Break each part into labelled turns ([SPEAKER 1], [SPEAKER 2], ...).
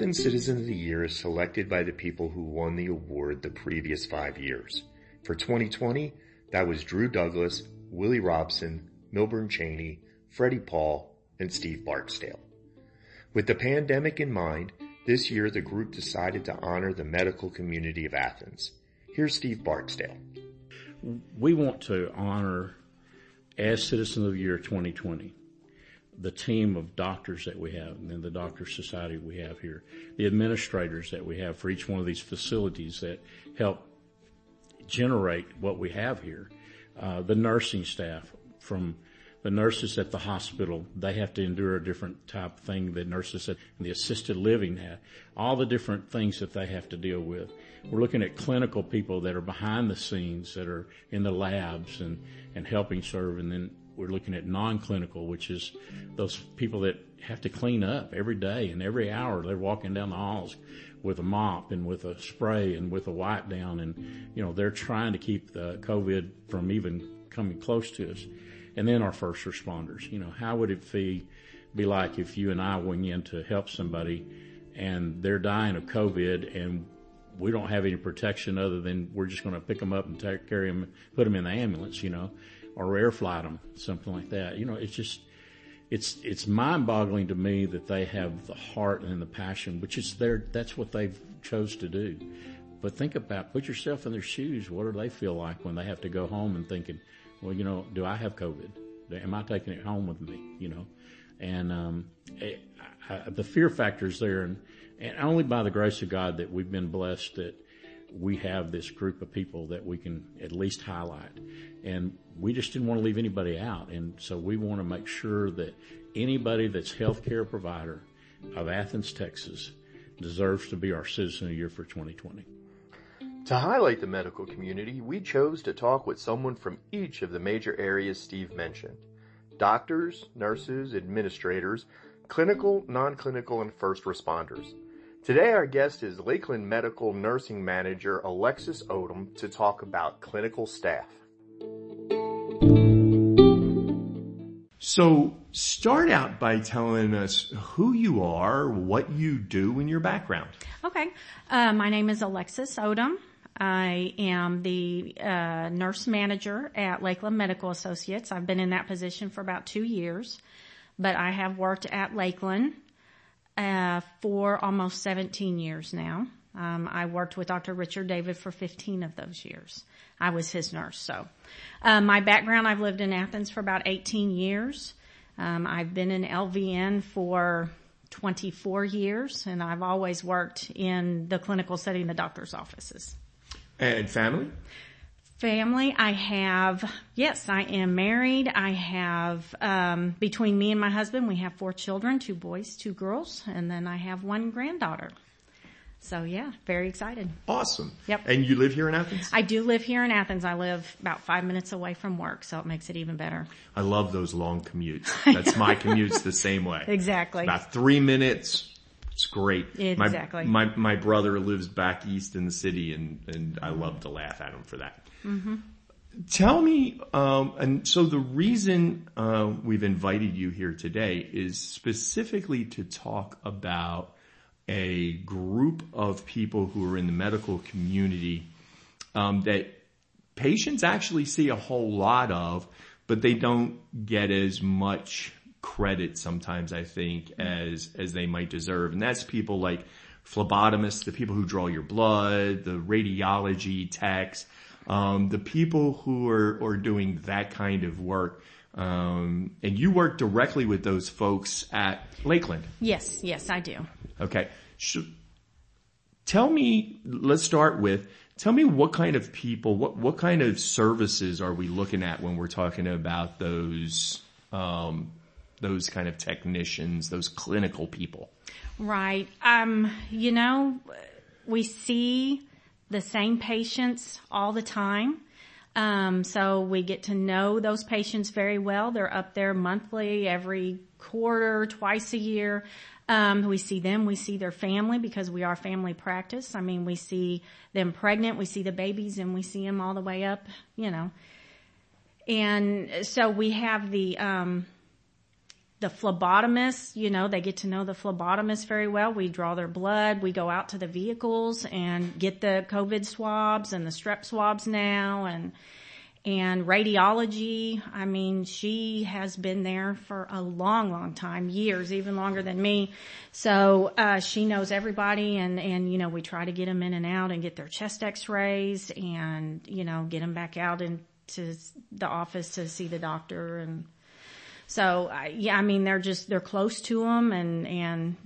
[SPEAKER 1] Athens Citizen of the Year is selected by the people who won the award the previous five years. For 2020, that was Drew Douglas, Willie Robson, Milburn Cheney, Freddie Paul, and Steve Barksdale. With the pandemic in mind, this year the group decided to honor the medical community of Athens. Here's Steve Barksdale.
[SPEAKER 2] We want to honor, as Citizen of the Year 2020, the team of doctors that we have and the doctor society we have here, the administrators that we have for each one of these facilities that help generate what we have here, uh, the nursing staff from the nurses at the hospital, they have to endure a different type of thing that nurses at the assisted living have. All the different things that they have to deal with. We're looking at clinical people that are behind the scenes, that are in the labs and, and helping serve. And then we're looking at non-clinical, which is those people that have to clean up every day and every hour. They're walking down the halls with a mop and with a spray and with a wipe down and, you know, they're trying to keep the COVID from even coming close to us and then our first responders. You know, how would it be, be like if you and I went in to help somebody and they're dying of COVID and we don't have any protection other than we're just going to pick them up and take, carry them, put them in the ambulance, you know, or air flight them, something like that. You know, it's just, it's, it's mind boggling to me that they have the heart and the passion, which is their, that's what they've chose to do. But think about, put yourself in their shoes. What do they feel like when they have to go home and thinking, well, you know, do I have COVID? Am I taking it home with me? You know, and um, it, I, the fear factor is there, and, and only by the grace of God that we've been blessed that we have this group of people that we can at least highlight. And we just didn't want to leave anybody out. And so we want to make sure that anybody that's healthcare provider of Athens, Texas deserves to be our citizen of the year for 2020.
[SPEAKER 1] To highlight the medical community, we chose to talk with someone from each of the major areas Steve mentioned. Doctors, nurses, administrators, clinical, non-clinical, and first responders. Today our guest is Lakeland Medical Nursing Manager Alexis Odom to talk about clinical staff. So start out by telling us who you are, what you do, and your background.
[SPEAKER 3] Okay. Uh, my name is Alexis Odom. I am the uh, nurse manager at Lakeland Medical Associates. I've been in that position for about two years, but I have worked at Lakeland uh, for almost 17 years now. Um, I worked with Dr. Richard David for 15 of those years. I was his nurse. So, uh, my background: I've lived in Athens for about 18 years. Um, I've been in LVN for 24 years, and I've always worked in the clinical setting, the doctor's offices.
[SPEAKER 1] And family?
[SPEAKER 3] Family, I have, yes, I am married. I have, um, between me and my husband, we have four children, two boys, two girls, and then I have one granddaughter. So yeah, very excited.
[SPEAKER 1] Awesome.
[SPEAKER 3] Yep.
[SPEAKER 1] And you live here in Athens?
[SPEAKER 3] I do live here in Athens. I live about five minutes away from work, so it makes it even better.
[SPEAKER 1] I love those long commutes. That's my commutes the same way.
[SPEAKER 3] Exactly.
[SPEAKER 1] About three minutes, it's great.
[SPEAKER 3] Exactly.
[SPEAKER 1] My, my, my brother lives back east in the city and, and I love to laugh at him for that.
[SPEAKER 3] Mm-hmm.
[SPEAKER 1] Tell me, um, and so the reason uh, we've invited you here today is specifically to talk about a group of people who are in the medical community um, that patients actually see a whole lot of, but they don't get as much credit sometimes, I think, as, as they might deserve. And that's people like phlebotomists, the people who draw your blood, the radiology techs, um, the people who are, are doing that kind of work. Um, and you work directly with those folks at Lakeland.
[SPEAKER 3] Yes, yes, I do.
[SPEAKER 1] Okay. tell me, let's start with, tell me what kind of people, what, what kind of services are we looking at when we're talking about those, um, those kind of technicians, those clinical people?
[SPEAKER 3] Right. Um, you know, we see the same patients all the time. Um, so we get to know those patients very well. They're up there monthly, every quarter, twice a year. Um, we see them, we see their family because we are family practice. I mean, we see them pregnant, we see the babies, and we see them all the way up, you know. And so we have the um, the phlebotomists, you know, they get to know the phlebotomists very well. We draw their blood. We go out to the vehicles and get the COVID swabs and the strep swabs now and, and radiology. I mean, she has been there for a long, long time, years, even longer than me. So, uh, she knows everybody and, and, you know, we try to get them in and out and get their chest x-rays and, you know, get them back out into the office to see the doctor and, so yeah, I mean they're just they're close to them and and.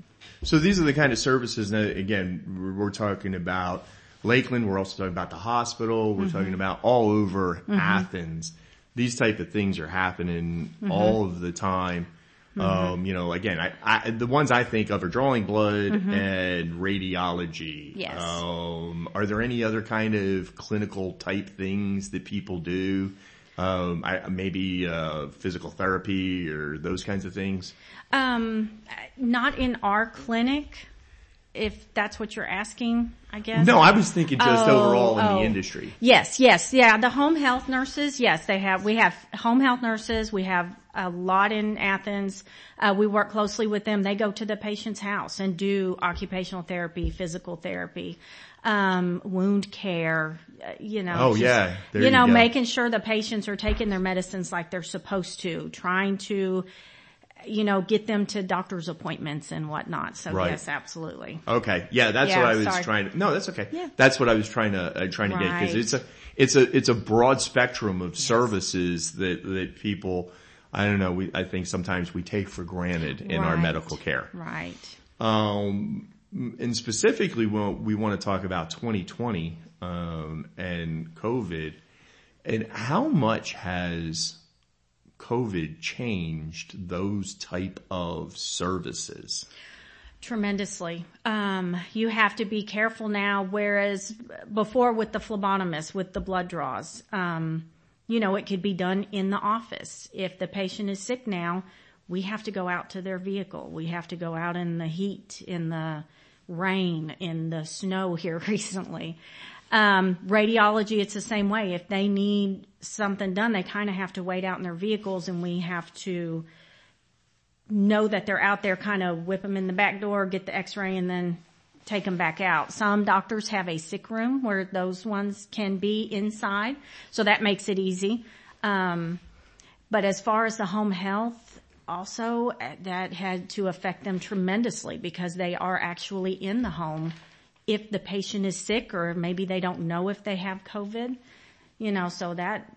[SPEAKER 1] So these are the kind of services that again we're, we're talking about Lakeland. We're also talking about the hospital. We're mm-hmm. talking about all over mm-hmm. Athens. These type of things are happening mm-hmm. all of the time. Mm-hmm. Um, you know, again, I, I, the ones I think of are drawing blood mm-hmm. and radiology.
[SPEAKER 3] Yes.
[SPEAKER 1] Um, are there any other kind of clinical type things that people do? Um, I, maybe uh, physical therapy or those kinds of things?
[SPEAKER 3] Um, not in our clinic, if that's what you're asking, I guess.
[SPEAKER 1] No, I was thinking just oh, overall in oh. the industry.
[SPEAKER 3] Yes, yes, yeah. The home health nurses, yes, they have. We have home health nurses. We have a lot in Athens. Uh, we work closely with them. They go to the patient's house and do occupational therapy, physical therapy um, wound care, uh, you know.
[SPEAKER 1] Oh just, yeah.
[SPEAKER 3] There you know, making sure the patients are taking their medicines like they're supposed to, trying to, you know, get them to doctor's appointments and whatnot. So right. yes, absolutely.
[SPEAKER 1] Okay. Yeah, that's yeah, what I was sorry. trying to, no, that's okay. Yeah. That's what I was trying to, uh, trying to right. get because it's a, it's a, it's a broad spectrum of yes. services that, that people, I don't know, we, I think sometimes we take for granted in right. our medical care.
[SPEAKER 3] Right.
[SPEAKER 1] Um, and specifically, we want to talk about 2020 um, and COVID, and how much has COVID changed those type of services?
[SPEAKER 3] Tremendously. Um, you have to be careful now, whereas before with the phlebotomist, with the blood draws, um, you know, it could be done in the office. If the patient is sick now, we have to go out to their vehicle. We have to go out in the heat, in the rain in the snow here recently. Um, radiology, it's the same way. If they need something done, they kind of have to wait out in their vehicles and we have to know that they're out there, kind of whip them in the back door, get the x-ray and then take them back out. Some doctors have a sick room where those ones can be inside. So that makes it easy. Um, but as far as the home health, also uh, that had to affect them tremendously because they are actually in the home if the patient is sick or maybe they don't know if they have COVID, you know, so that,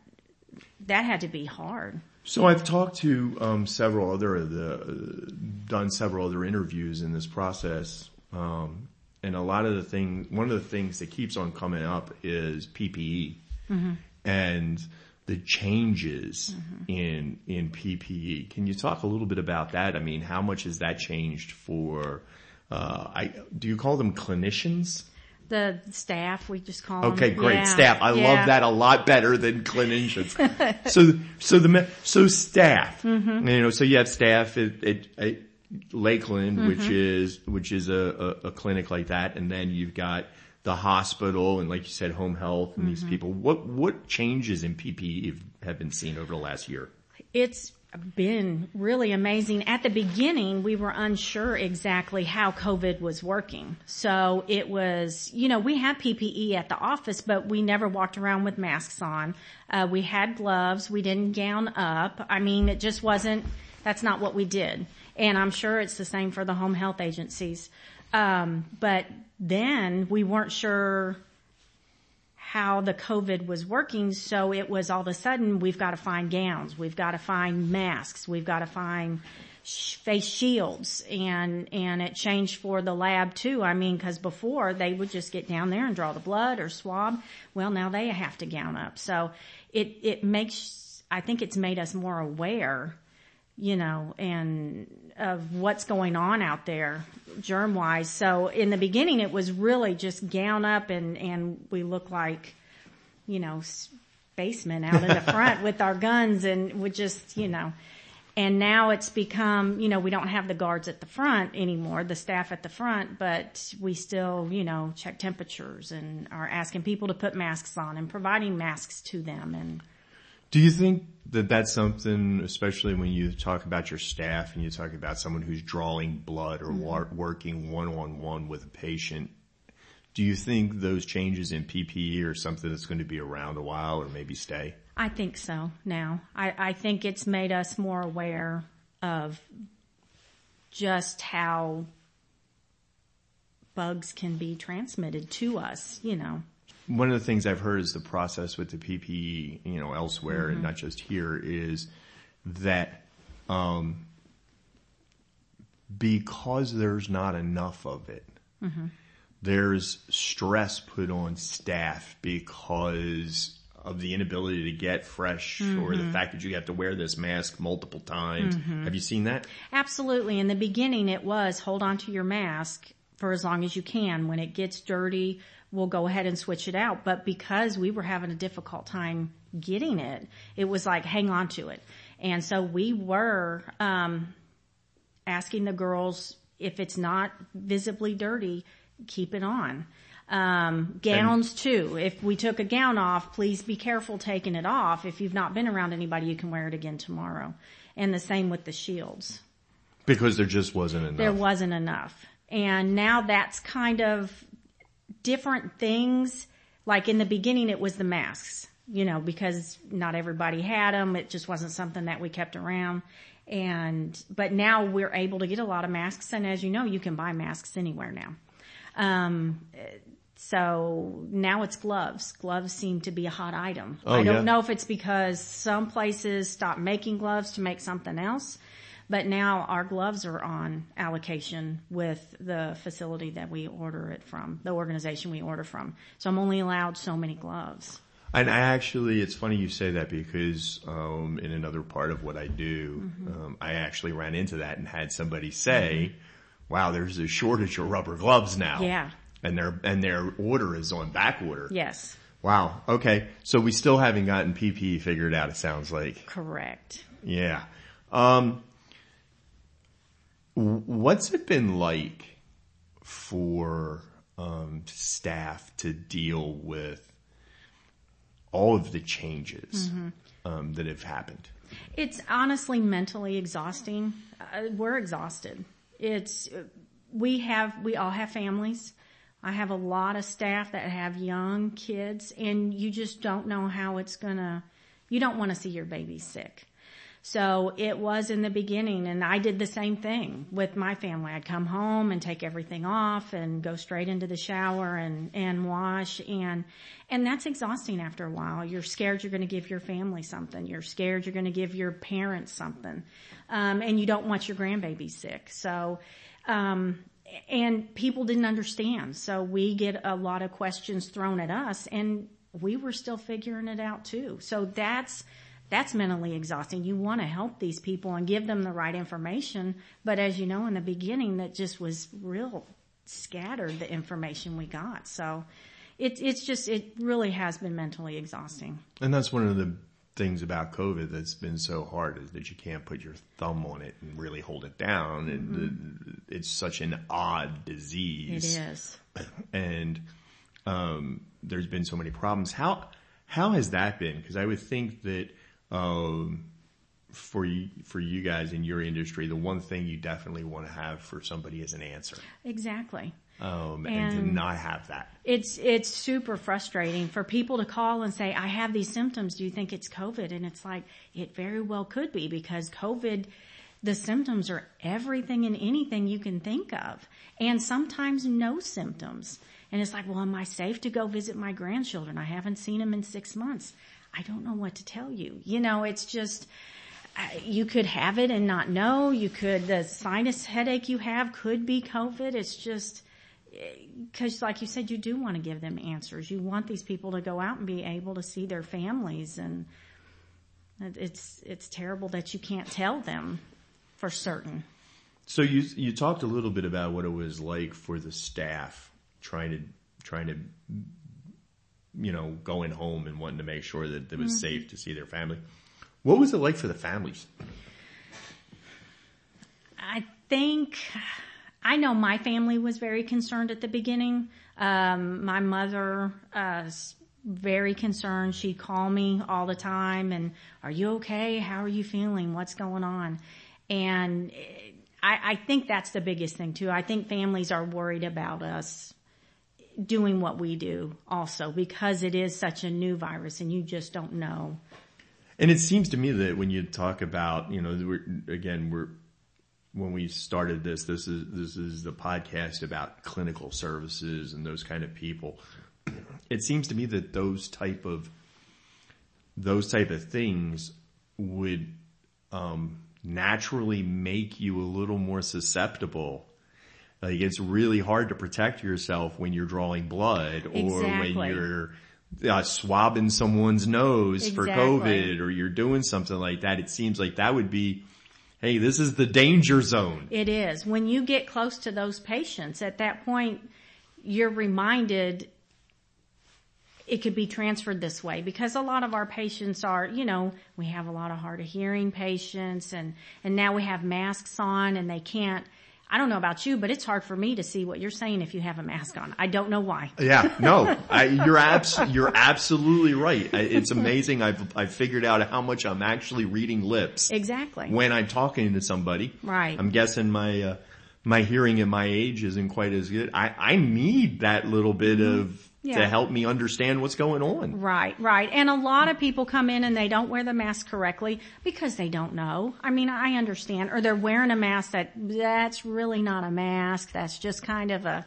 [SPEAKER 3] that had to be hard.
[SPEAKER 1] So I've talked to um, several other the, uh, done several other interviews in this process, um, and a lot of the thing, one of the things that keeps on coming up is PPE, mm-hmm. and the changes mm-hmm. in in PPE. Can you talk a little bit about that? I mean, how much has that changed for? Uh, I do you call them clinicians?
[SPEAKER 3] The staff, we just call them.
[SPEAKER 1] okay,
[SPEAKER 3] them.
[SPEAKER 1] great yeah. staff. I yeah. love that a lot better than clinicians. so, so the so staff, mm-hmm. you know, so you have staff at, at, at Lakeland, mm-hmm. which is which is a, a, a clinic like that, and then you've got the hospital and like you said, home health and mm-hmm. these people. What, what changes in PPE have been seen over the last year?
[SPEAKER 3] It's been really amazing. At the beginning, we were unsure exactly how COVID was working. So it was, you know, we had PPE at the office, but we never walked around with masks on. Uh, we had gloves. We didn't gown up. I mean, it just wasn't, that's not what we did. And I'm sure it's the same for the home health agencies. Um, but then we weren't sure how the COVID was working. So it was all of a sudden we've got to find gowns, we've got to find masks, we've got to find face shields and, and it changed for the lab too. I mean, cause before they would just get down there and draw the blood or swab. Well, now they have to gown up. So it, it makes, I think it's made us more aware you know, and of what's going on out there germ wise. So in the beginning it was really just gown up and, and we look like, you know, spacemen out in the front with our guns and we just, you know, and now it's become, you know, we don't have the guards at the front anymore, the staff at the front, but we still, you know, check temperatures and are asking people to put masks on and providing masks to them and
[SPEAKER 1] Do you think that that's something, especially when you talk about your staff and you talk about someone who's drawing blood or mm-hmm. working one on one with a patient? Do you think those changes in PPE are something that's going to be around a while or maybe stay?
[SPEAKER 3] I think so now. I, I think it's made us more aware of just how bugs can be transmitted to us, you know.
[SPEAKER 1] One of the things I've heard is the process with the PPE, you know, elsewhere mm-hmm. and not just here is that, um, because there's not enough of it, mm-hmm. there's stress put on staff because of the inability to get fresh mm-hmm. or the mm-hmm. fact that you have to wear this mask multiple times. Mm-hmm. Have you seen that?
[SPEAKER 3] Absolutely. In the beginning, it was hold on to your mask for as long as you can. When it gets dirty, we'll go ahead and switch it out. But because we were having a difficult time getting it, it was like hang on to it. And so we were um, asking the girls if it's not visibly dirty, keep it on. Um, gowns and, too. If we took a gown off, please be careful taking it off. If you've not been around anybody, you can wear it again tomorrow. And the same with the shields.
[SPEAKER 1] Because there just wasn't enough.
[SPEAKER 3] There wasn't enough. And now that's kind of different things. Like in the beginning, it was the masks, you know, because not everybody had them. It just wasn't something that we kept around. And, but now we're able to get a lot of masks. And as you know, you can buy masks anywhere now. Um, so now it's gloves. Gloves seem to be a hot item. Oh, I don't yeah. know if it's because some places stopped making gloves to make something else, but now our gloves are on allocation with the facility that we order it from, the organization we order from. So I'm only allowed so many gloves.
[SPEAKER 1] And I actually, it's funny you say that because um, in another part of what I do, mm-hmm. um, I actually ran into that and had somebody say, mm-hmm. "Wow, there's a shortage of rubber gloves now."
[SPEAKER 3] Yeah
[SPEAKER 1] and their and their order is on back order.
[SPEAKER 3] Yes.
[SPEAKER 1] Wow. Okay. So we still haven't gotten PPE figured out. It sounds like.
[SPEAKER 3] Correct.
[SPEAKER 1] Yeah. Um, what's it been like for um, staff to deal with all of the changes mm-hmm. um, that have happened?
[SPEAKER 3] It's honestly mentally exhausting. Uh, we're exhausted. It's we have we all have families. I have a lot of staff that have young kids and you just don't know how it's gonna, you don't want to see your baby sick. So it was in the beginning and I did the same thing with my family. I'd come home and take everything off and go straight into the shower and, and wash and, and that's exhausting after a while. You're scared you're going to give your family something. You're scared you're going to give your parents something. Um, and you don't want your grandbaby sick. So, um, and people didn't understand. So we get a lot of questions thrown at us and we were still figuring it out too. So that's, that's mentally exhausting. You want to help these people and give them the right information. But as you know, in the beginning, that just was real scattered, the information we got. So it's, it's just, it really has been mentally exhausting.
[SPEAKER 1] And that's one of the things about COVID that's been so hard is that you can't put your thumb on it and really hold it down. And mm-hmm. it's such an odd disease.
[SPEAKER 3] It is.
[SPEAKER 1] And, um, there's been so many problems. How, how has that been? Cause I would think that, for you, for you guys in your industry, the one thing you definitely want to have for somebody is an answer.
[SPEAKER 3] Exactly
[SPEAKER 1] um, and, and, to not have that.
[SPEAKER 3] It's it's super frustrating for people to call and say, "I have these symptoms. Do you think it's COVID?" And it's like it very well could be because COVID. The symptoms are everything and anything you can think of, and sometimes no symptoms. And it's like, well, am I safe to go visit my grandchildren? I haven't seen them in six months. I don't know what to tell you. You know, it's just, uh, you could have it and not know. You could, the sinus headache you have could be COVID. It's just, because like you said, you do want to give them answers. You want these people to go out and be able to see their families and it's, it's terrible that you can't tell them for certain.
[SPEAKER 1] So you, you talked a little bit about what it was like for the staff trying to, trying to, you know, going home and wanting to make sure that it was mm-hmm. safe to see their family. What was it like for the families?
[SPEAKER 3] I think, I know my family was very concerned at the beginning. Um, my mother uh, very concerned. She'd call me all the time and, are you okay? How are you feeling? What's going on? And I, I think that's the biggest thing too. I think families are worried about us doing what we do also because it is such a new virus and you just don't know.
[SPEAKER 1] And it seems to me that when you talk about, you know, we're, again, we're, when we started this, this is, this is the podcast about clinical services and those kind of people. It seems to me that those type of, those type of things would, um, naturally make you a little more susceptible. Like it's really hard to protect yourself when you're drawing blood or
[SPEAKER 3] Exactly.
[SPEAKER 1] when you're uh, swabbing someone's nose for COVID or you're doing something like that. It seems like that would be, hey, this is the danger zone.
[SPEAKER 3] It is. When you get close to those patients, at that point, you're reminded it could be transferred this way because a lot of our patients are, you know, we have a lot of hard of hearing patients and, and now we have masks on and they can't, I don't know about you, but it's hard for me to see what you're saying if you have a mask on. I don't know why.
[SPEAKER 1] Yeah, no, I, you're abs- you're absolutely right. I, it's amazing. I've, I've figured out how much I'm actually reading lips.
[SPEAKER 3] Exactly.
[SPEAKER 1] when I'm talking to somebody.
[SPEAKER 3] Right.
[SPEAKER 1] I'm guessing my, uh, my hearing at my age isn't quite as good. I, I need that little bit of,
[SPEAKER 3] Mm-hmm. Yeah.
[SPEAKER 1] to help me understand what's going on.
[SPEAKER 3] Right, right. And a lot of people come in and they don't wear the mask correctly because they don't know. I mean, I understand. Or they're wearing a mask that, that's really not a mask. That's just kind of a,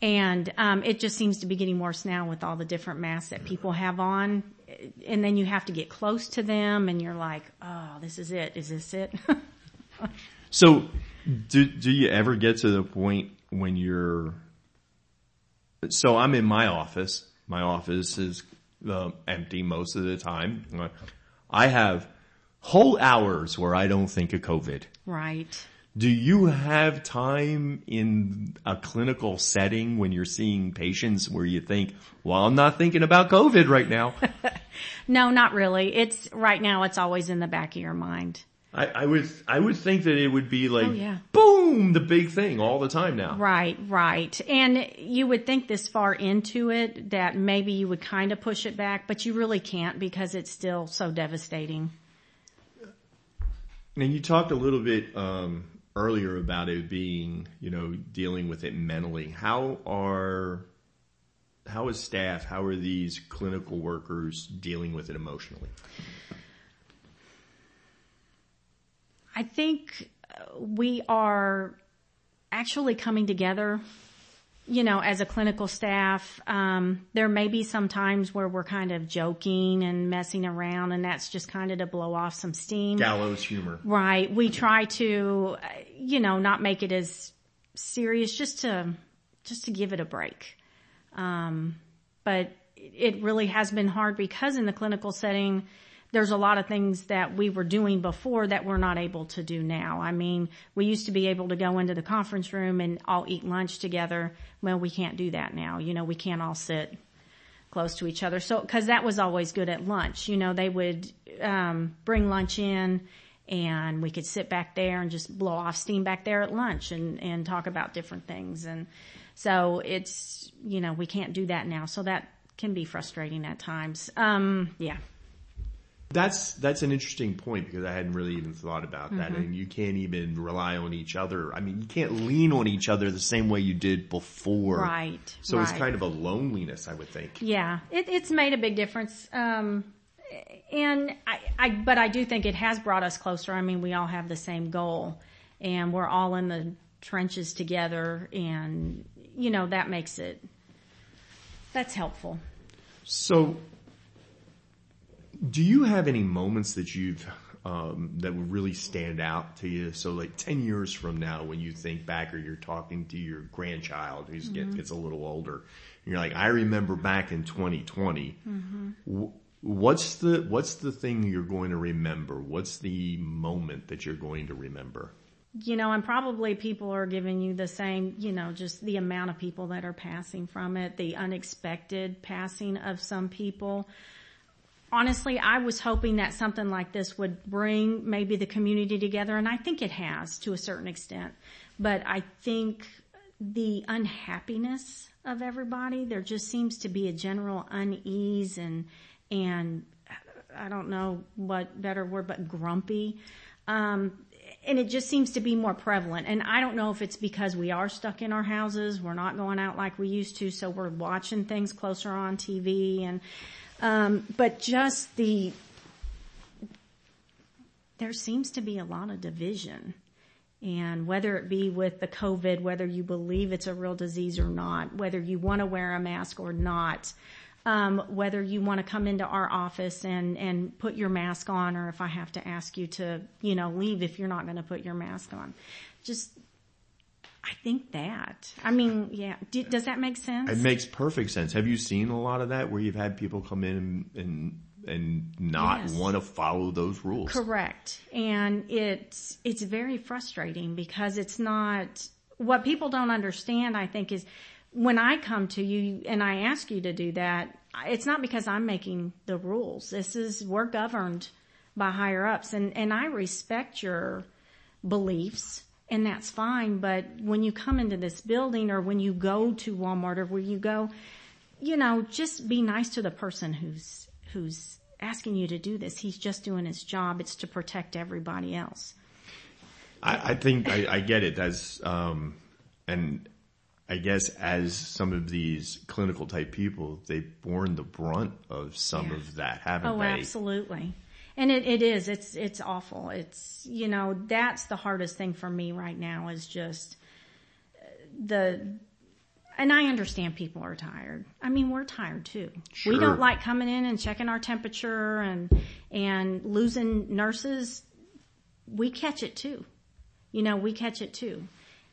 [SPEAKER 3] and, um, it just seems to be getting worse now with all the different masks that people have on. And then you have to get close to them and you're like, oh, this is it. Is this it?
[SPEAKER 1] So do, do you ever get to the point when you're, so I'm in my office. My office is uh, empty most of the time. I have whole hours where I don't think of COVID.
[SPEAKER 3] right.
[SPEAKER 1] Do you have time in a clinical setting when you're seeing patients where you think, well, I'm not thinking about COVID right now?
[SPEAKER 3] No, not really. It's right now. It's always in the back of your mind.
[SPEAKER 1] I, I would, I would think that it would be like,
[SPEAKER 3] Oh, yeah.
[SPEAKER 1] boom, the big thing all the time now.
[SPEAKER 3] Right, right. And you would think this far into it that maybe you would kind of push it back, but you really can't because it's still so devastating.
[SPEAKER 1] And you talked a little bit, um, earlier about it being, you know, dealing with it mentally. How are, how is staff, how are these clinical workers dealing with it emotionally?
[SPEAKER 3] I think uh, we are actually coming together, you know, as a clinical staff. Um, there may be some times where we're kind of joking and messing around and that's just kind of to blow off some steam.
[SPEAKER 1] Gallows humor.
[SPEAKER 3] Right. We try to, uh, you know, not make it as serious just to, just to give it a break. Um, but it really has been hard because in the clinical setting, there's a lot of things that we were doing before that we're not able to do now. I mean, we used to be able to go into the conference room and all eat lunch together. Well, we can't do that now. You know, we can't all sit close to each other. So, cause that was always good at lunch. You know, they would, um, bring lunch in and we could sit back there and just blow off steam back there at lunch and, and talk about different things. And so it's, you know, we can't do that now. So that can be frustrating at times. Um, yeah.
[SPEAKER 1] That's that's an interesting point because I hadn't really even thought about that.
[SPEAKER 3] Mm-hmm.
[SPEAKER 1] And you can't even rely on each other. I mean, you can't lean on each other the same way you did before.
[SPEAKER 3] Right.
[SPEAKER 1] So it's kind of a loneliness, I would think.
[SPEAKER 3] Yeah, it, it's made a big difference. Um, and I, I, but I do think it has brought us closer. I mean, we all have the same goal and we're all in the trenches together and, you know, that makes it, that's helpful.
[SPEAKER 1] So, do you have any moments that you've um, that would really stand out to you? So, like ten years from now, when you think back, or you're talking to your grandchild who's get, gets a little older, and you're like, "I remember back in 2020." W- What's the what's the thing you're going to remember? What's the moment that you're going to remember?
[SPEAKER 3] You know, and probably people are giving you the same, you know, just the amount of people that are passing from it, the unexpected passing of some people. Honestly, I was hoping that something like this would bring maybe the community together, and I think it has to a certain extent. But I think the unhappiness of everybody. There just seems to be a general unease and, and I don't know what better word, but grumpy. Um, and it just seems to be more prevalent. And I don't know if it's because we are stuck in our houses. We're not going out like we used to. So we're watching things closer on TV and, um, but just the, there seems to be a lot of division. And whether it be with the COVID, whether you believe it's a real disease or not, whether you want to wear a mask or not, um, whether you want to come into our office and, and put your mask on or if I have to ask you to, you know, leave if you're not going to put your mask on. Just, I think that. I mean, yeah. Do, does that make sense?
[SPEAKER 1] It makes perfect sense. Have you seen a lot of that where you've had people come in and, and and not yes. want to follow those rules.
[SPEAKER 3] Correct. And it's, it's very frustrating because it's not, what people don't understand, I think, is when I come to you and I ask you to do that, it's not because I'm making the rules. This is, we're governed by higher ups and, and I respect your beliefs and that's fine. But when you come into this building or when you go to Walmart or where you go, you know, just be nice to the person who's, who's asking you to do this. He's just doing his job. It's to protect everybody else.
[SPEAKER 1] I, I think I, I, get it. As um, and I guess as some of these clinical type people, they've borne the brunt of some yeah. of that, haven't
[SPEAKER 3] oh,
[SPEAKER 1] they?
[SPEAKER 3] Oh, absolutely. And it, it is. It's it's awful. It's you know that's the hardest thing for me right now is just the. And I understand people are tired. I mean, we're tired too.
[SPEAKER 1] Sure.
[SPEAKER 3] We don't like coming in and checking our temperature and and losing nurses. We catch it too. You know, we catch it too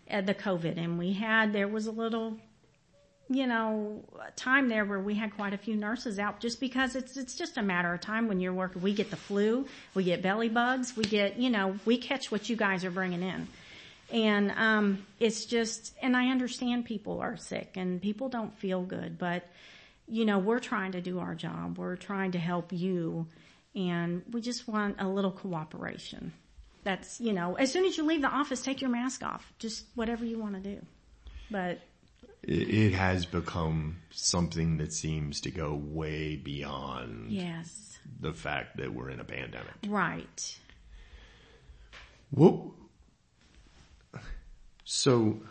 [SPEAKER 3] uh, the COVID, and we had there was a little, you know, time there where we had quite a few nurses out just because it's it's just a matter of time when you're working. We get the flu, we get belly bugs, we get you know we catch what you guys are bringing in. And um, it's just, and I understand people are sick and people don't feel good, but you know, we're trying to do our job. We're trying to help you and we just want a little cooperation that's, you know, as soon as you leave the office, take your mask off. Just whatever you want to do. But
[SPEAKER 1] it has become something that seems to go way beyond
[SPEAKER 3] yes
[SPEAKER 1] the fact that we're in a pandemic.
[SPEAKER 3] Right.
[SPEAKER 1] Well, so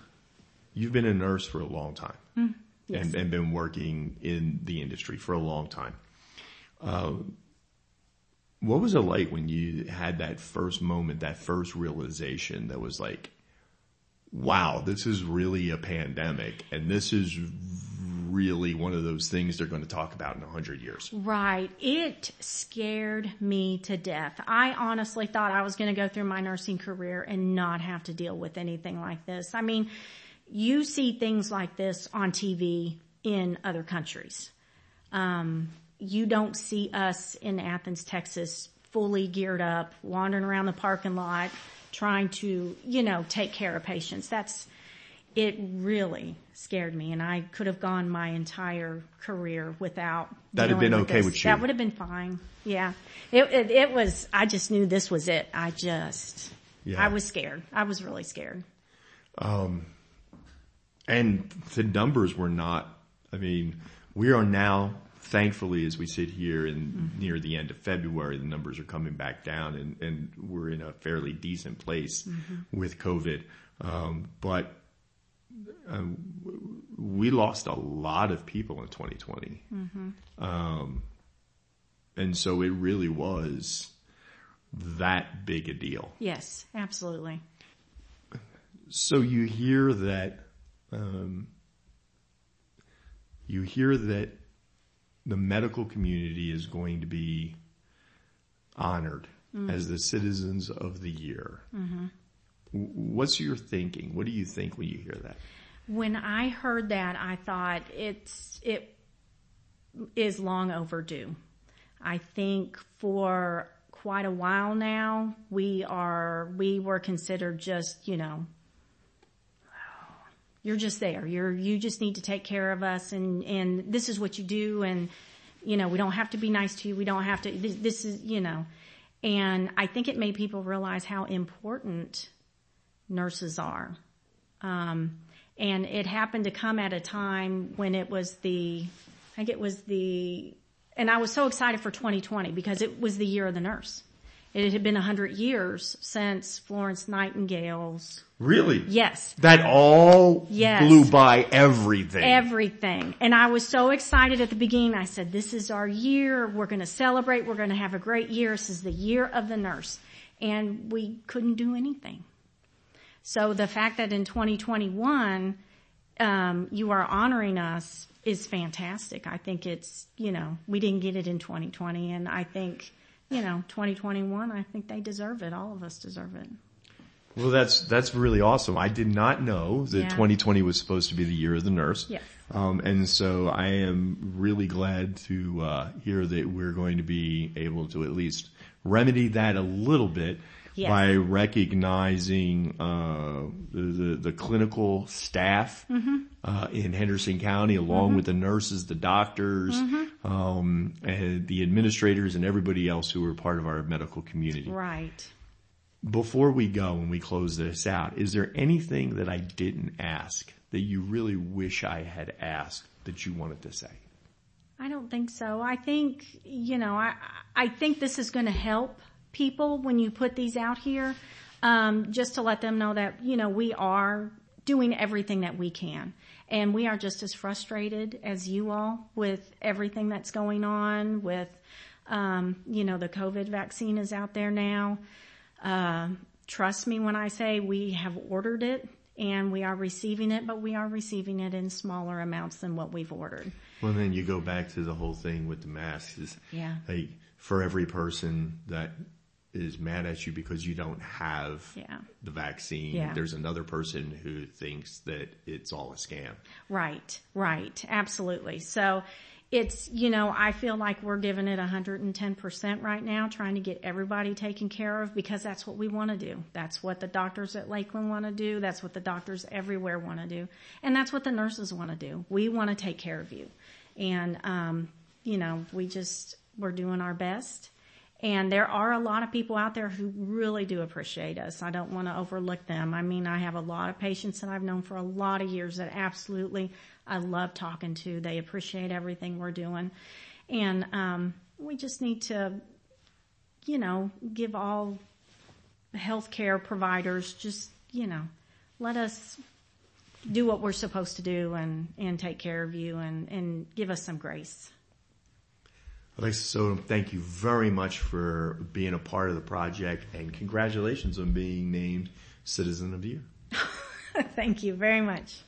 [SPEAKER 1] you've been a nurse for a long time
[SPEAKER 3] mm, yes.
[SPEAKER 1] and, and, been working in the industry for a long time. Uh, what was it like when you had that first moment, that first realization that was like, wow, this is really a pandemic and this is really one of those things they're going to talk about in a hundred years.
[SPEAKER 3] Right. It scared me to death. I honestly thought I was going to go through my nursing career and not have to deal with anything like this. I mean, you see things like this on TV in other countries. Um, you don't see us in Athens, Texas fully geared up, wandering around the parking lot, trying to, you know, take care of patients. That's, it really scared me and I could have gone my entire career without
[SPEAKER 1] That'd have been
[SPEAKER 3] with
[SPEAKER 1] okay
[SPEAKER 3] this.
[SPEAKER 1] with you.
[SPEAKER 3] That would have been fine. Yeah. It, it, it was, I just knew this was it. I just, yeah. I was scared. I was really scared.
[SPEAKER 1] Um, and the numbers were not, I mean, we are now thankfully, as we sit here in mm-hmm. near the end of February, the numbers are coming back down, and, and we're in a fairly decent place mm-hmm. with COVID. Um, but uh, we lost a lot of people in 2020,
[SPEAKER 3] mm-hmm.
[SPEAKER 1] um, and so it really was that big a deal.
[SPEAKER 3] Yes, absolutely.
[SPEAKER 1] So you hear that. Um, you hear that the medical community is going to be honored mm. as the citizens of the year.
[SPEAKER 3] Mm-hmm.
[SPEAKER 1] What's your thinking? What do you think when you hear that?
[SPEAKER 3] When I heard that, I thought it's it is long overdue. I think for quite a while now, we are we were considered just you know you're just there. You're, you just need to take care of us and, and this is what you do. And, you know, we don't have to be nice to you. We don't have to, this, this is, you know, and I think it made people realize how important nurses are. Um, And it happened to come at a time when it was the, I think it was the, and I was so excited for 2020 because it was the year of the nurse. It had been a 100 years since Florence Nightingale's,
[SPEAKER 1] Really?
[SPEAKER 3] yes,
[SPEAKER 1] That all
[SPEAKER 3] Yes.
[SPEAKER 1] blew by everything.
[SPEAKER 3] everything. And I was so excited at the beginning. I said, this is our year. We're going to celebrate. We're going to have a great year. This is the year of the nurse. And we couldn't do anything. So the fact that in 2021, um, you are honoring us is fantastic. I think it's, you know, we didn't get it in 2020 and I think, you know, 2021, I think they deserve it. All of us deserve it.
[SPEAKER 1] Well, that's that's really awesome. I did not know that
[SPEAKER 3] Yeah.
[SPEAKER 1] 2020 was supposed to be the year of the nurse.
[SPEAKER 3] Yes.
[SPEAKER 1] Um, and so I am really glad to uh, hear that we're going to be able to at least remedy that a little bit
[SPEAKER 3] Yes.
[SPEAKER 1] by recognizing uh, the, the the clinical staff
[SPEAKER 3] Mm-hmm.
[SPEAKER 1] uh, in Henderson County, along with the nurses, the doctors,
[SPEAKER 3] Mm-hmm.
[SPEAKER 1] um, and the administrators, and everybody else who are part of our medical community.
[SPEAKER 3] Right.
[SPEAKER 1] Before we go and we close this out, is there anything that I didn't ask that you really wish I had asked that you wanted to say?
[SPEAKER 3] I don't think so. I think, you know, I, I think this is going to help people when you put these out here, um, just to let them know that, you know, we are doing everything that we can. And we are just as frustrated as you all with everything that's going on with, um, you know, the COVID vaccine is out there now. Uh, trust me when I say we have ordered it and we are receiving it, but we are receiving it in smaller amounts than what we've ordered.
[SPEAKER 1] Well, then you go back to the whole thing with the masks
[SPEAKER 3] Yeah.
[SPEAKER 1] like for every person that is mad at you because you don't have
[SPEAKER 3] Yeah.
[SPEAKER 1] the vaccine,
[SPEAKER 3] Yeah.
[SPEAKER 1] there's another person who thinks that it's all a scam.
[SPEAKER 3] Right, right, absolutely. So it's, you know, I feel like we're giving it 110% right now, trying to get everybody taken care of because that's what we want to do. That's what the doctors at Lakeland want to do. That's what the doctors everywhere want to do. And that's what the nurses want to do. We want to take care of you. And, um, you know, we just, we're doing our best. And there are a lot of people out there who really do appreciate us. I don't want to overlook them. I mean, I have a lot of patients that I've known for a lot of years that absolutely I love talking to. They appreciate everything we're doing. And um, we just need to, you know, give all healthcare providers just, you know, let us do what we're supposed to do and, and take care of you and, and give us some grace.
[SPEAKER 1] Alexis Odom, thank you very much for being a part of the project and congratulations on being named Citizen of the Year.
[SPEAKER 3] Thank you very much.